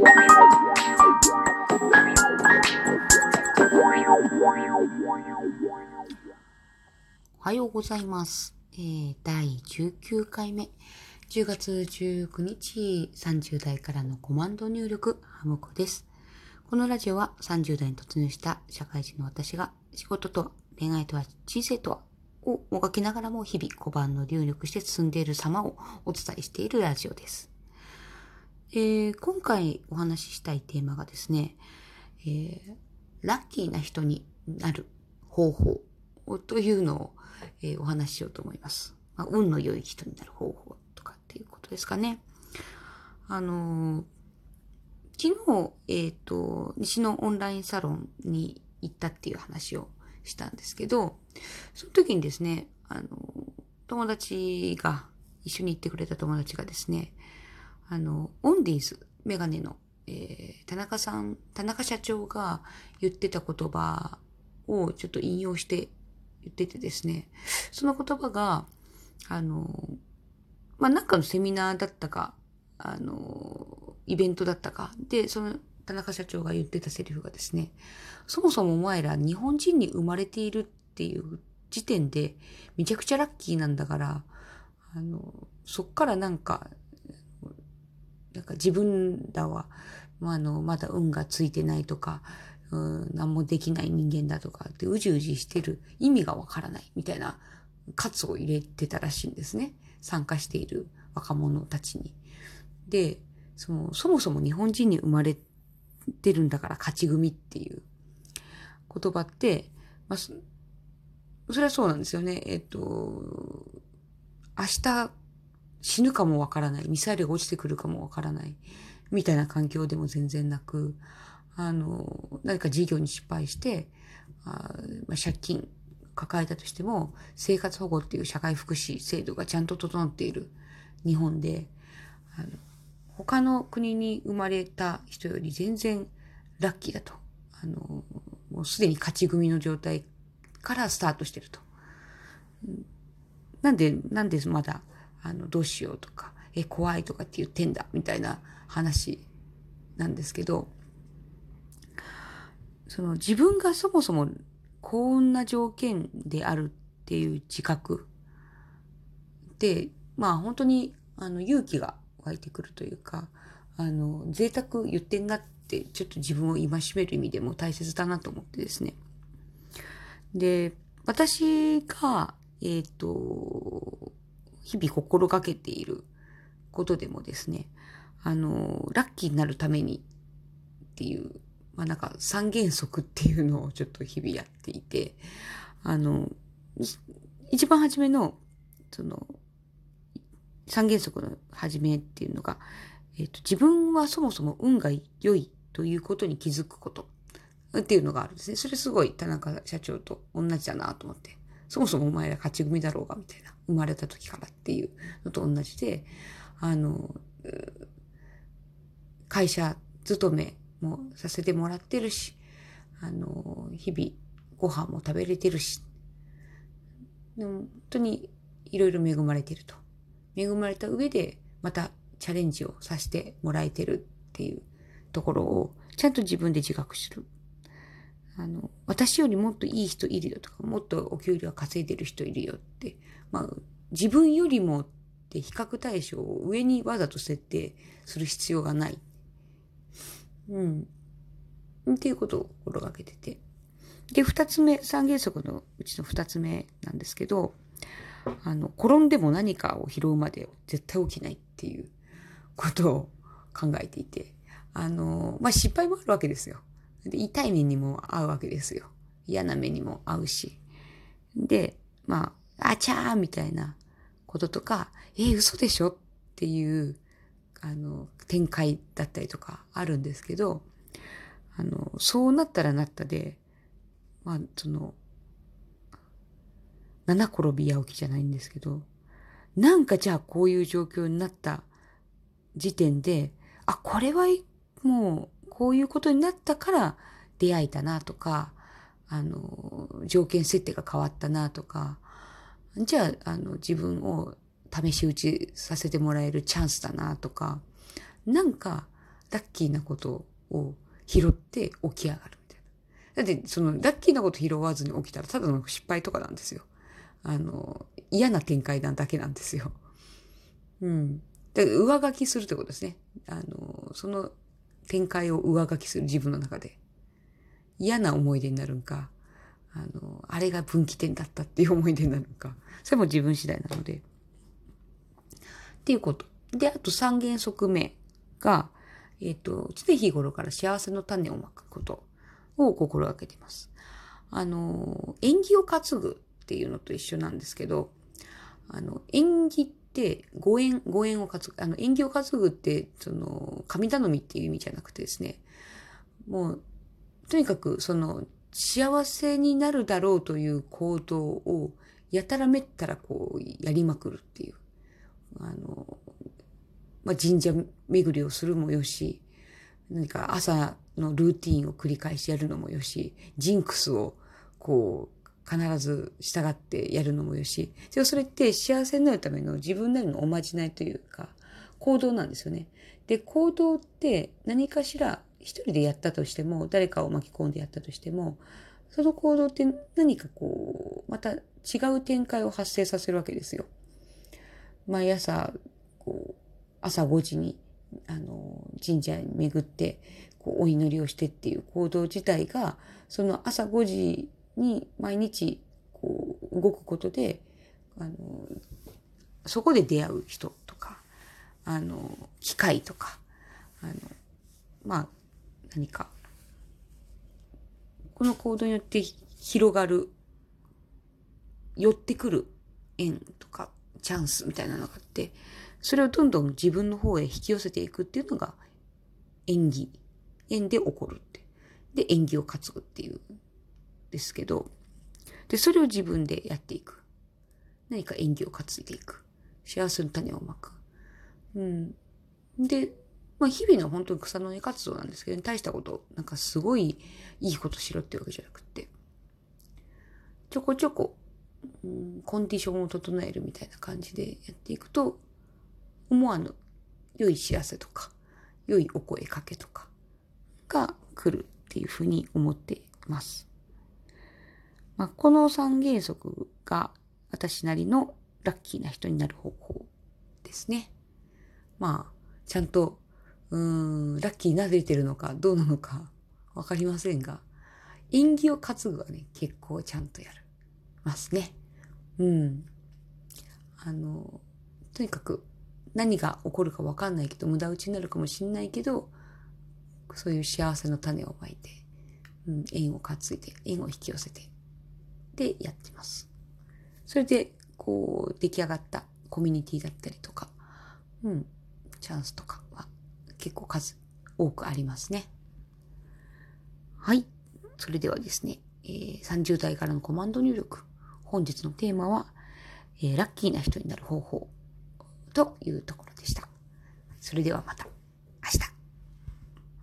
おはようございます。えー、第19回目。10月19日、30代からのコマンド入力、ハムコです。このラジオは30代に突入した社会人の私が仕事とは、恋愛とは、人生とは、をもがきながらも日々小判の入力して進んでいる様をお伝えしているラジオです。えー、今回お話ししたいテーマがですね、えー、ラッキーな人になる方法というのを、えーお話ししようと思います。まあ、運の良い人になる方法とかっていうことですかね。あの昨日、えっ、と、西のオンラインサロンに行ったっていう話をしたんですけど、その時にですね、あの友達が、一緒に行ってくれた友達がですね、あの、オンディーズ、メガネの、えー田中さん、田中社長が言ってた言葉をちょっと引用して言っててですね、その言葉が、あの、まあ、なんかのセミナーだったか、あの、イベントだったか、で、その田中社長が言ってたセリフがですね、そもそもお前ら日本人に生まれているっていう時点でめちゃくちゃラッキーなんだから、あの、そっからなんか、なんか自分らは、まあ、あの、まだ運がついてないとか、うん、何もできない人間だとかってうじうじしてる意味がわからないみたいな喝を入れてたらしいんですね。参加している若者たちに。で、その、そもそも日本人に生まれてるんだから勝ち組っていう言葉って、まあ、そそれはそうなんですよね。えっと、明日死ぬかもわからない。ミサイルが落ちてくるかもわからない。みたいな環境でも全然なく、あの、何か事業に失敗して、あまあ、借金抱えたとしても、生活保護っていう社会福祉制度がちゃんと整っている日本で、あの他の国に生まれた人より全然ラッキーだと。あの、もうすでに勝ち組の状態からスタートしてると。なんで、なんでまだ、あの、どうしようとか、え、怖いとかって言ってんだ、みたいな話なんですけど、その自分がそもそも幸運な条件であるっていう自覚で、まあ本当にあの勇気が湧いてくるというか、あの、贅沢言ってんなってちょっと自分を戒める意味でも大切だなと思ってですね。で、私が、えっ、と、日々心がけていることでもですね、あの、ラッキーになるためにっていう、まあなんか三原則っていうのをちょっと日々やっていて、あの、一番初めの、その、三原則の初めっていうのが、えっ、と、自分はそもそも運が良いということに気づくことっていうのがあるんですね。それすごい田中社長と同じだなと思って。そもそもお前ら勝ち組だろうが、みたいな。生まれた時からっていうのと同じで、あの、会社勤めもさせてもらってるし、あの、日々ご飯も食べれてるし、でも本当にいろいろ恵まれてると。恵まれた上で、またチャレンジをさせてもらえてるっていうところを、ちゃんと自分で自覚する。あの、私よりもっといい人いるよとか、もっとお給料稼いでる人いるよって、まあ、自分よりもって比較対象を上にわざと設定する必要がない。うん。っていうことを心がけてて。で、二つ目、三原則のうちの二つ目なんですけど、あの、転んでも何かを拾うまで絶対起きないっていうことを考えていて、あの、まあ、失敗もあるわけですよ。痛い目にも合うわけですよ。嫌な目にも合うし。で、まあ、あちゃーみたいなこととか、えー、嘘でしょっていう、あの、展開だったりとかあるんですけど、あの、そうなったらなったで、まあ、その、七転び八起きじゃないんですけど、なんかじゃあこういう状況になった時点で、あ、これはもうこういうことになったから出会えたなとか、あの、条件設定が変わったなとか、じゃあ、あの、自分を試し打ちさせてもらえるチャンスだなとか、なんか、ラッキーなことを拾って起き上がるみたいな。だって、その、ラッキーなこと拾わずに起きたら、ただの失敗とかなんですよ。あの、嫌な展開なだけなんですよ。うん。で、上書きするってことですね。あの、その展開を上書きする自分の中で。嫌な思い出になるんか、あの、あれが分岐点だったっていう思い出になるんか。それも自分次第なので。っていうこと。で、あと三原則目が、えっ、ー、と、常日頃から幸せの種をまくことを心がけています。あの、縁起を担ぐっていうのと一緒なんですけど、あの、縁起ってご縁、ご縁を担ぐ、あの、縁起を担ぐって、その、神頼みっていう意味じゃなくてですね、もう、とにかく、その、幸せになるだろうという行動を、やたらめったらこう、やりまくるっていう。あの、まあ、神社巡りをするもよし、何か朝のルーティンを繰り返しやるのもよし、ジンクスをこう、必ず従ってやるのもよし、それって幸せになるための自分なりのおまじないというか、行動なんですよね。で、行動って何かしら一人でやったとしても、誰かを巻き込んでやったとしても、その行動って何かこう、また違う展開を発生させるわけですよ。毎朝、こう、朝5時に、あの、神社に巡って、こう、お祈りをしてっていう行動自体が、その朝5時に毎日、こう、動くことで、あの、そこで出会う人とか、あの、機械とか、あの、まあ、何か、この行動によって広がる、寄ってくる縁とかチャンスみたいなのがあって、それをどんどん自分の方へ引き寄せていくっていうのが縁起。縁で起こるって。で、縁起を担ぐっていう、ですけど、で、それを自分でやっていく。何か縁起を担いでいく。幸せの種をまく。うん。で、まあ、日々の本当に草の根活動なんですけど、大したこと、なんかすごいいいことしろってわけじゃなくて、ちょこちょこ、うん、コンディションを整えるみたいな感じでやっていくと、思わぬ良い知らせとか、良いお声かけとかが来るっていうふうに思っています。まあ、この三原則が私なりのラッキーな人になる方法ですね。まあ、ちゃんとうーん、ラッキーになれてるのかどうなのかわかりませんが、縁起を担ぐはね、結構ちゃんとやる。ますね。うん。あの、とにかく何が起こるかわかんないけど、無駄打ちになるかもしんないけど、そういう幸せの種をまいて、うん、縁を担いで、縁を引き寄せて、でやってます。それで、こう、出来上がったコミュニティだったりとか、うん、チャンスとかは結構数多くありますね。はい。それではですね、えー、30代からのコマンド入力。本日のテーマは、えー、ラッキーな人になる方法というところでした。それではまた。